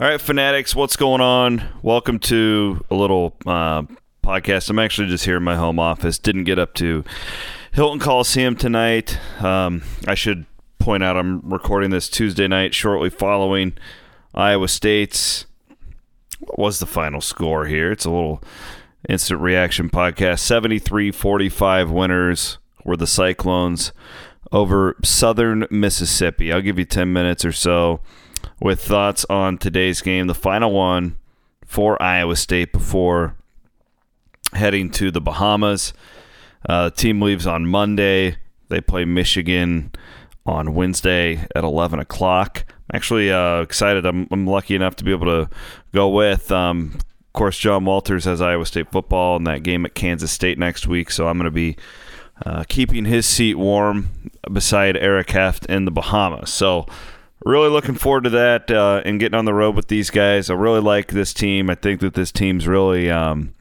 All right, fanatics, what's going on? Welcome to a little uh, podcast. I'm actually just here in my home office. Didn't get up to Hilton Coliseum tonight. Um, I should point out I'm recording this Tuesday night, shortly following Iowa State's. What was the final score here? It's a little instant reaction podcast. 73 45 winners were the Cyclones over Southern Mississippi. I'll give you 10 minutes or so with thoughts on today's game, the final one for Iowa State before heading to the Bahamas. Uh, the team leaves on Monday. They play Michigan on Wednesday at 11 o'clock. I'm actually uh, excited. I'm, I'm, lucky enough to be able to go with. Um, of course, John Walters has Iowa State football in that game at Kansas State next week, so I'm going to be uh, keeping his seat warm beside Eric Heft in the Bahamas. So really looking forward to that uh, and getting on the road with these guys. I really like this team. I think that this team's really um,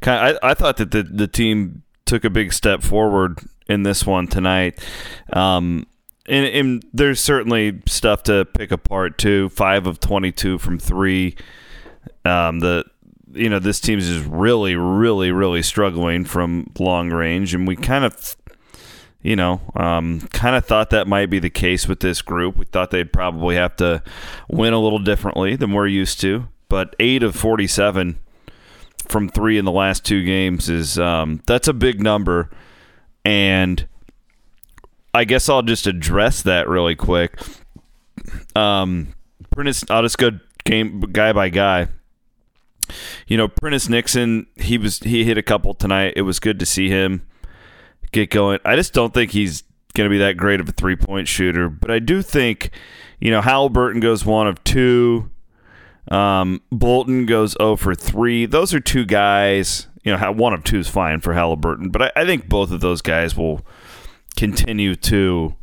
kind. I, I thought that the the team took a big step forward in this one tonight. Um, and, and, there's certainly stuff to pick apart too. Five of 22 from three. Um, the you know this team is really, really, really struggling from long range, and we kind of you know, um, kind of thought that might be the case with this group. We thought they'd probably have to win a little differently than we're used to. But eight of 47 from three in the last two games is um, that's a big number. And I guess I'll just address that really quick. Um, Prentiss, I'll just go game guy by guy. You know, Prentiss Nixon, he was he hit a couple tonight. It was good to see him get going. I just don't think he's going to be that great of a three point shooter, but I do think, you know, Haliburton goes one of two. Um, Bolton goes 0 for 3. Those are two guys, you know, one of two is fine for Haliburton, but I, I think both of those guys will continue to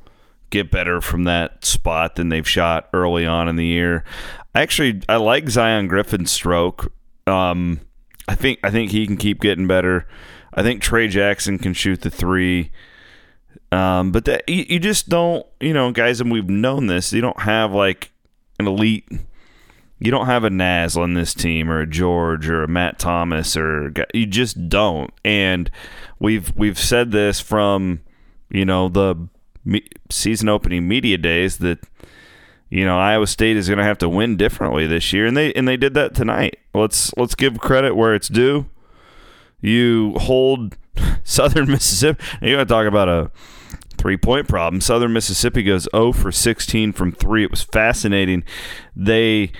get better from that spot than they've shot early on in the year. I actually, I like Zion Griffin's stroke. Um, I think I think he can keep getting better. I think Tre Jackson can shoot the three. Um, but that you, you, just don't, you know, guys, and we've known this. You don't have like an elite. You don't have a Naz on this team, or a George, or a Matt Thomas, or you just don't. And we've we've said this from, you know, the season opening media days that you know Iowa State is going to have to win differently this year, and they and they did that tonight. Let's let's give credit where it's due you hold Southern Mississippi. You want to talk about a three point problem. Southern Mississippi goes 0 for 16 from three. It was fascinating. They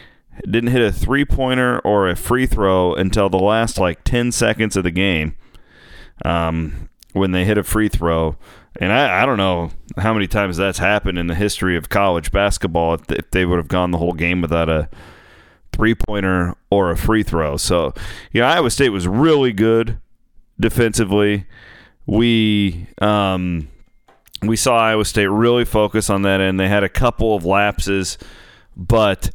didn't hit a three pointer or a free throw until the last like 10 seconds of the game um, when they hit a free throw. And I, I, don't know how many times that's happened in the history of college basketball if, they would have gone the whole game without a three pointer or a free throw. So, you know, Iowa State was really good defensively. We um, we saw Iowa State really focus on that end. They had a couple of lapses, but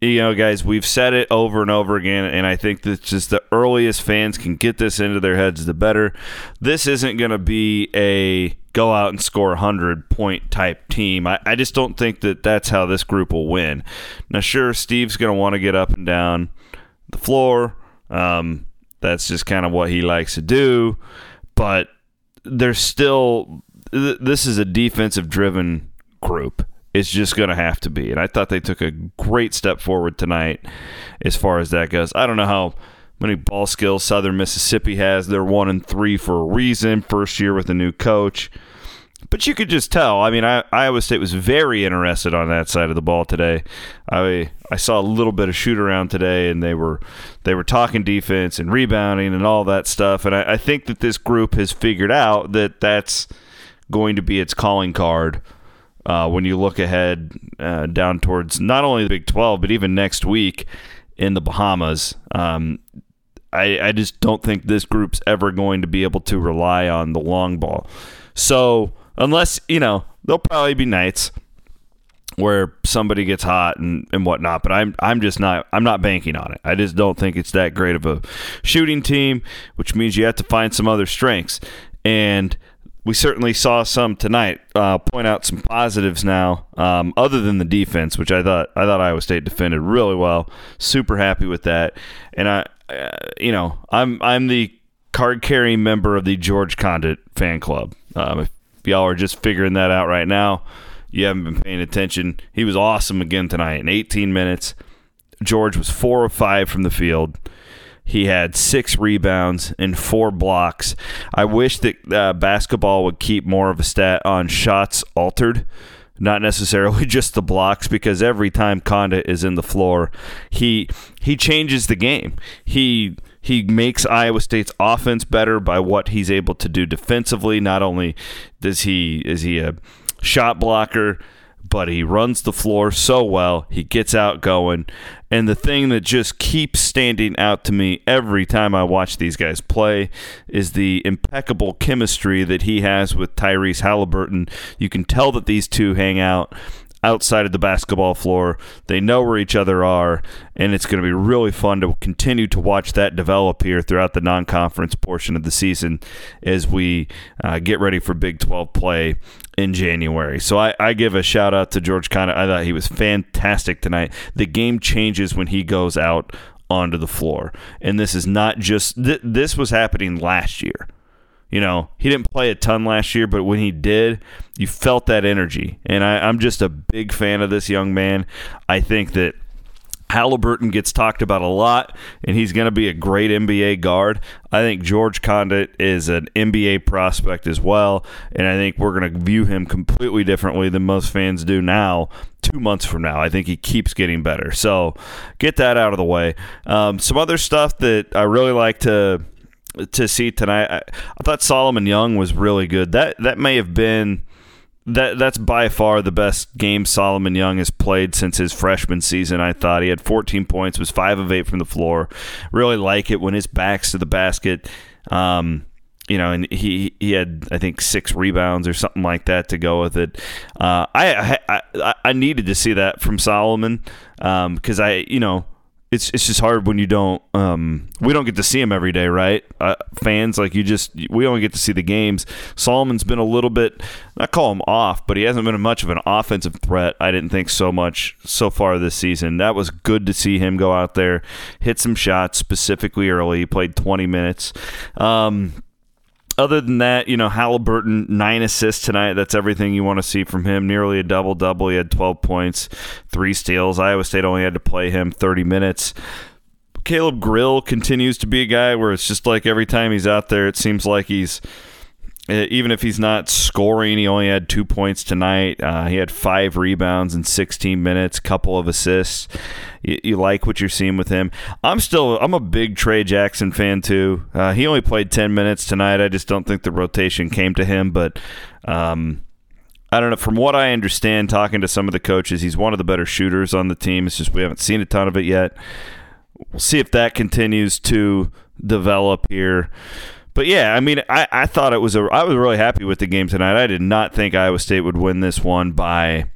you know, guys, we've said it over and over again, and I think that just the earliest fans can get this into their heads, the better. This isn't going to be a go out and score a 100 point type team. I, I just don't think that that's how this group will win. Now, sure, Steve's going to want to get up and down the floor. Um, that's just kind of what he likes to do, but there's still, this is a defensive driven group it's just going to have to be. And I thought they took a great step forward tonight as far as that goes. I don't know how many ball skills Southern Mississippi has. They're one and three for a reason. First year with a new coach. But you could just tell. I mean, I, Iowa State was very interested on that side of the ball today. I I saw a little bit of shoot around today, and they were they were talking defense and rebounding and all that stuff. And I, I think that this group has figured out that that's going to be its calling card uh, when you look ahead uh, down towards not only the Big 12, but even next week in the Bahamas. Um, I, I just don't think this group's ever going to be able to rely on the long ball. So, unless, you know, there'll probably be nights where somebody gets hot and, and whatnot, but I'm I'm just not I'm not banking on it. I just don't think it's that great of a shooting team, which means you have to find some other strengths. And we certainly saw some tonight. Uh, point out some positives now, um, other than the defense, which I thought I thought Iowa State defended really well. Super happy with that, and I, uh, you know, I'm I'm the card carrying member of the George Conditt fan club. Um, if y'all are just figuring that out right now, you haven't been paying attention. He was awesome again tonight in 18 minutes. George was four of five from the field. He had six rebounds and four blocks. I wish that uh, basketball would keep more of a stat on shots altered, not necessarily just the blocks, because every time Conditt is in the floor, he he changes the game. He he makes Iowa State's offense better by what he's able to do defensively. Not only does he is he a shot blocker, but he runs the floor so well. He gets out going. And the thing that just keeps standing out to me every time I watch these guys play is the impeccable chemistry that he has with Tyrese Haliburton. You can tell that these two hang out outside of the basketball floor. They know where each other are, and it's going to be really fun to continue to watch that develop here throughout the non conference portion of the season as we uh, get ready for Big 12 play in January. So I, I give a shout out to George Conditt. I thought he was fantastic tonight. The game changes when he goes out onto the floor. And this is not just, th- this was happening last year. You know, he didn't play a ton last year, but when he did, you felt that energy. And I, I'm just a big fan of this young man. I think that Haliburton gets talked about a lot, and he's going to be a great NBA guard. I think George Conditt is an NBA prospect as well, and I think we're going to view him completely differently than most fans do now. Two months from now, I think he keeps getting better. So get that out of the way. Um, some other stuff that I really like to to see tonight. I, I thought Solomon Young was really good. That that may have been that that's by far the best game Solomon Young has played since his freshman season. I thought he had 14 points, was five of eight from the floor. Really like it when his back's to the basket. Um, you know, and he he had I think six rebounds or something like that to go with it. Uh, I, I I needed to see that from Solomon because um, I you know it's it's just hard when you don't um, we don't get to see him every day, right? Uh, fans like you just we only get to see the games. Solomon's been a little bit not call him off, but he hasn't been much of an offensive threat. I didn't think so much so far this season. That was good to see him go out there, hit some shots specifically early. He played 20 minutes. Um, other than that, you know, Haliburton, nine assists tonight. That's everything you want to see from him. Nearly a double double. He had 12 points, three steals. Iowa State only had to play him 30 minutes. Caleb Grill continues to be a guy where it's just like every time he's out there, it seems like he's even if he's not scoring, he only had two points tonight. Uh, he had five rebounds in 16 minutes, couple of assists. You, you, like what you're seeing with him. I'm still I'm a big Tre Jackson fan too. Uh, he only played 10 minutes tonight. I just don't think the rotation came to him, but. Um, I don't know. From what I understand, talking to some of the coaches, he's one of the better shooters on the team. It's just we haven't seen a ton of it yet. We'll see if that continues to develop here. But yeah, I mean, I, I thought it was a. I was really happy with the game tonight. I did not think Iowa State would win this one by,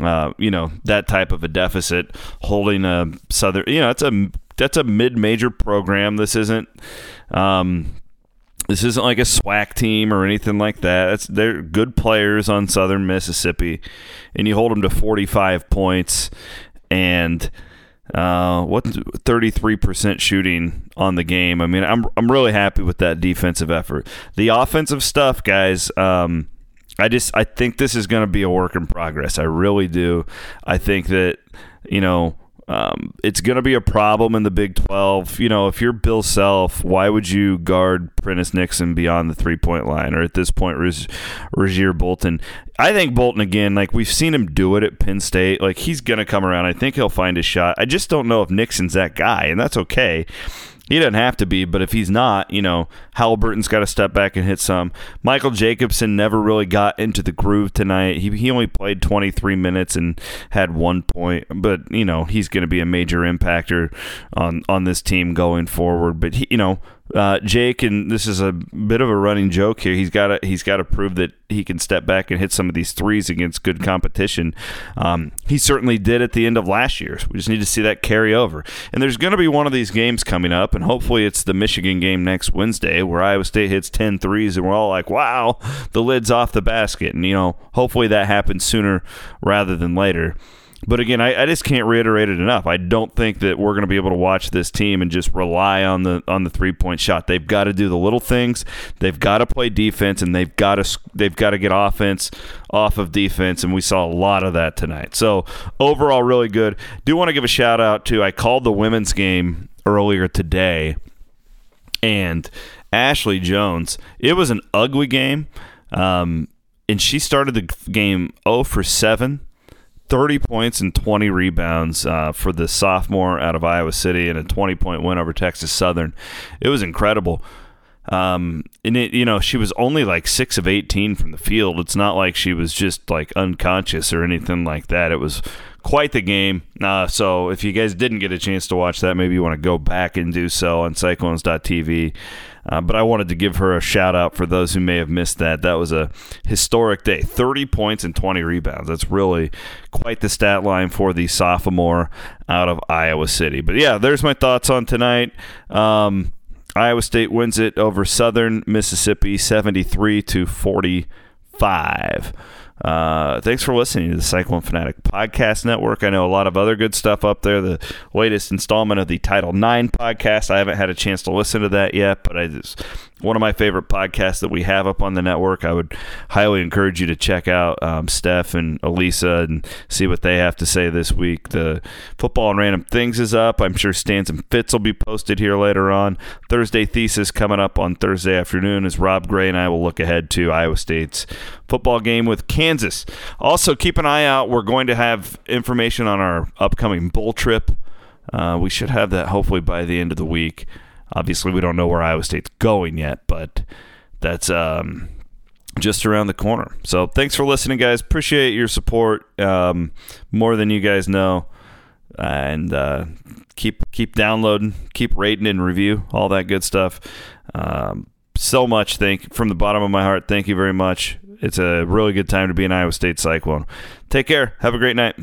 uh, you know, that type of a deficit, holding a southern. You know, that's a that's a mid-major program. This isn't. Um, this isn't like a SWAC team or anything like that. They're good players on Southern Mississippi, and you hold them to 45 points, and uh, what 33% shooting on the game. I mean, I'm I'm really happy with that defensive effort. The offensive stuff, guys. Um, I just I think this is going to be a work in progress. I really do. I think that you know um, it's going to be a problem in the Big 12. You know, if you're Bill Self, why would you guard Prentiss Nixon beyond the three point line or at this point, Rasir Bolton? I think Bolton, again, like we've seen him do it at Penn State. Like he's going to come around. I think he'll find his shot. I just don't know if Nixon's that guy, and that's okay. He doesn't have to be, but if he's not, you know, Haliburton's got to step back and hit some. Michael Jacobson never really got into the groove tonight. He, he only played 23 minutes and had one point, but, you know, he's going to be a major impactor on, on this team going forward. But, he, you know, uh, Jake, and this is a bit of a running joke here. He's got to he's got to prove that he can step back and hit some of these threes against good competition. Um, he certainly did at the end of last year. We just need to see that carry over. And there's going to be one of these games coming up, and hopefully it's the Michigan game next Wednesday, where Iowa State hits 10 threes, and we're all like, "Wow, the lid's off the basket." And you know, hopefully that happens sooner rather than later. But again, I, I, just can't reiterate it enough. I don't think that we're going to be able to watch this team and just rely on the on the three point shot. They've got to do the little things. They've got to play defense, and they've got to they've got to get offense off of defense. And we saw a lot of that tonight. So overall, really good. Do want to give a shout out to I called the women's game earlier today, and Ashley Joens. It was an ugly game, um, and she started the game 0 for seven 30 points and 20 rebounds uh, for the sophomore out of Iowa City and a 20 point win over Texas Southern. It was incredible. Um, and it, you know, she was only like six of 18 from the field. It's not like she was just like unconscious or anything like that. It was quite the game. Uh, so if you guys didn't get a chance to watch that, maybe you want to go back and do so on Cyclones.tv. Uh, but I wanted to give her a shout out for those who may have missed that. That was a historic day 30 points and 20 rebounds. That's really quite the stat line for the sophomore out of Iowa City. But yeah, there's my thoughts on tonight. Um, Iowa State wins it over Southern Mississippi 73 to 45. Uh, thanks for listening to the Cyclone Fanatic Podcast Network. I know a lot of other good stuff up there. The latest installment of the Title IX podcast. I haven't had a chance to listen to that yet, but I just one of my favorite podcasts that we have up on the network. I would highly encourage you to check out um, Steph and Elisa and see what they have to say this week. The Football and Random Things is up. I'm sure Stans and Fits will be posted here later on. Thursday Thesis coming up on Thursday afternoon as Rob Gray and I will look ahead to Iowa State's football game with Kansas. Also, keep an eye out. We're going to have information on our upcoming bowl trip. Uh, we should have that hopefully by the end of the week. Obviously, we don't know where Iowa State's going yet, but that's um, just around the corner. So thanks for listening, guys. Appreciate your support um, more than you guys know, and uh, keep keep downloading, keep rating and review, all that good stuff. Um, so much, thank from the bottom of my heart. Thank you very much. It's a really good time to be an Iowa State Cyclone. Take care. Have a great night.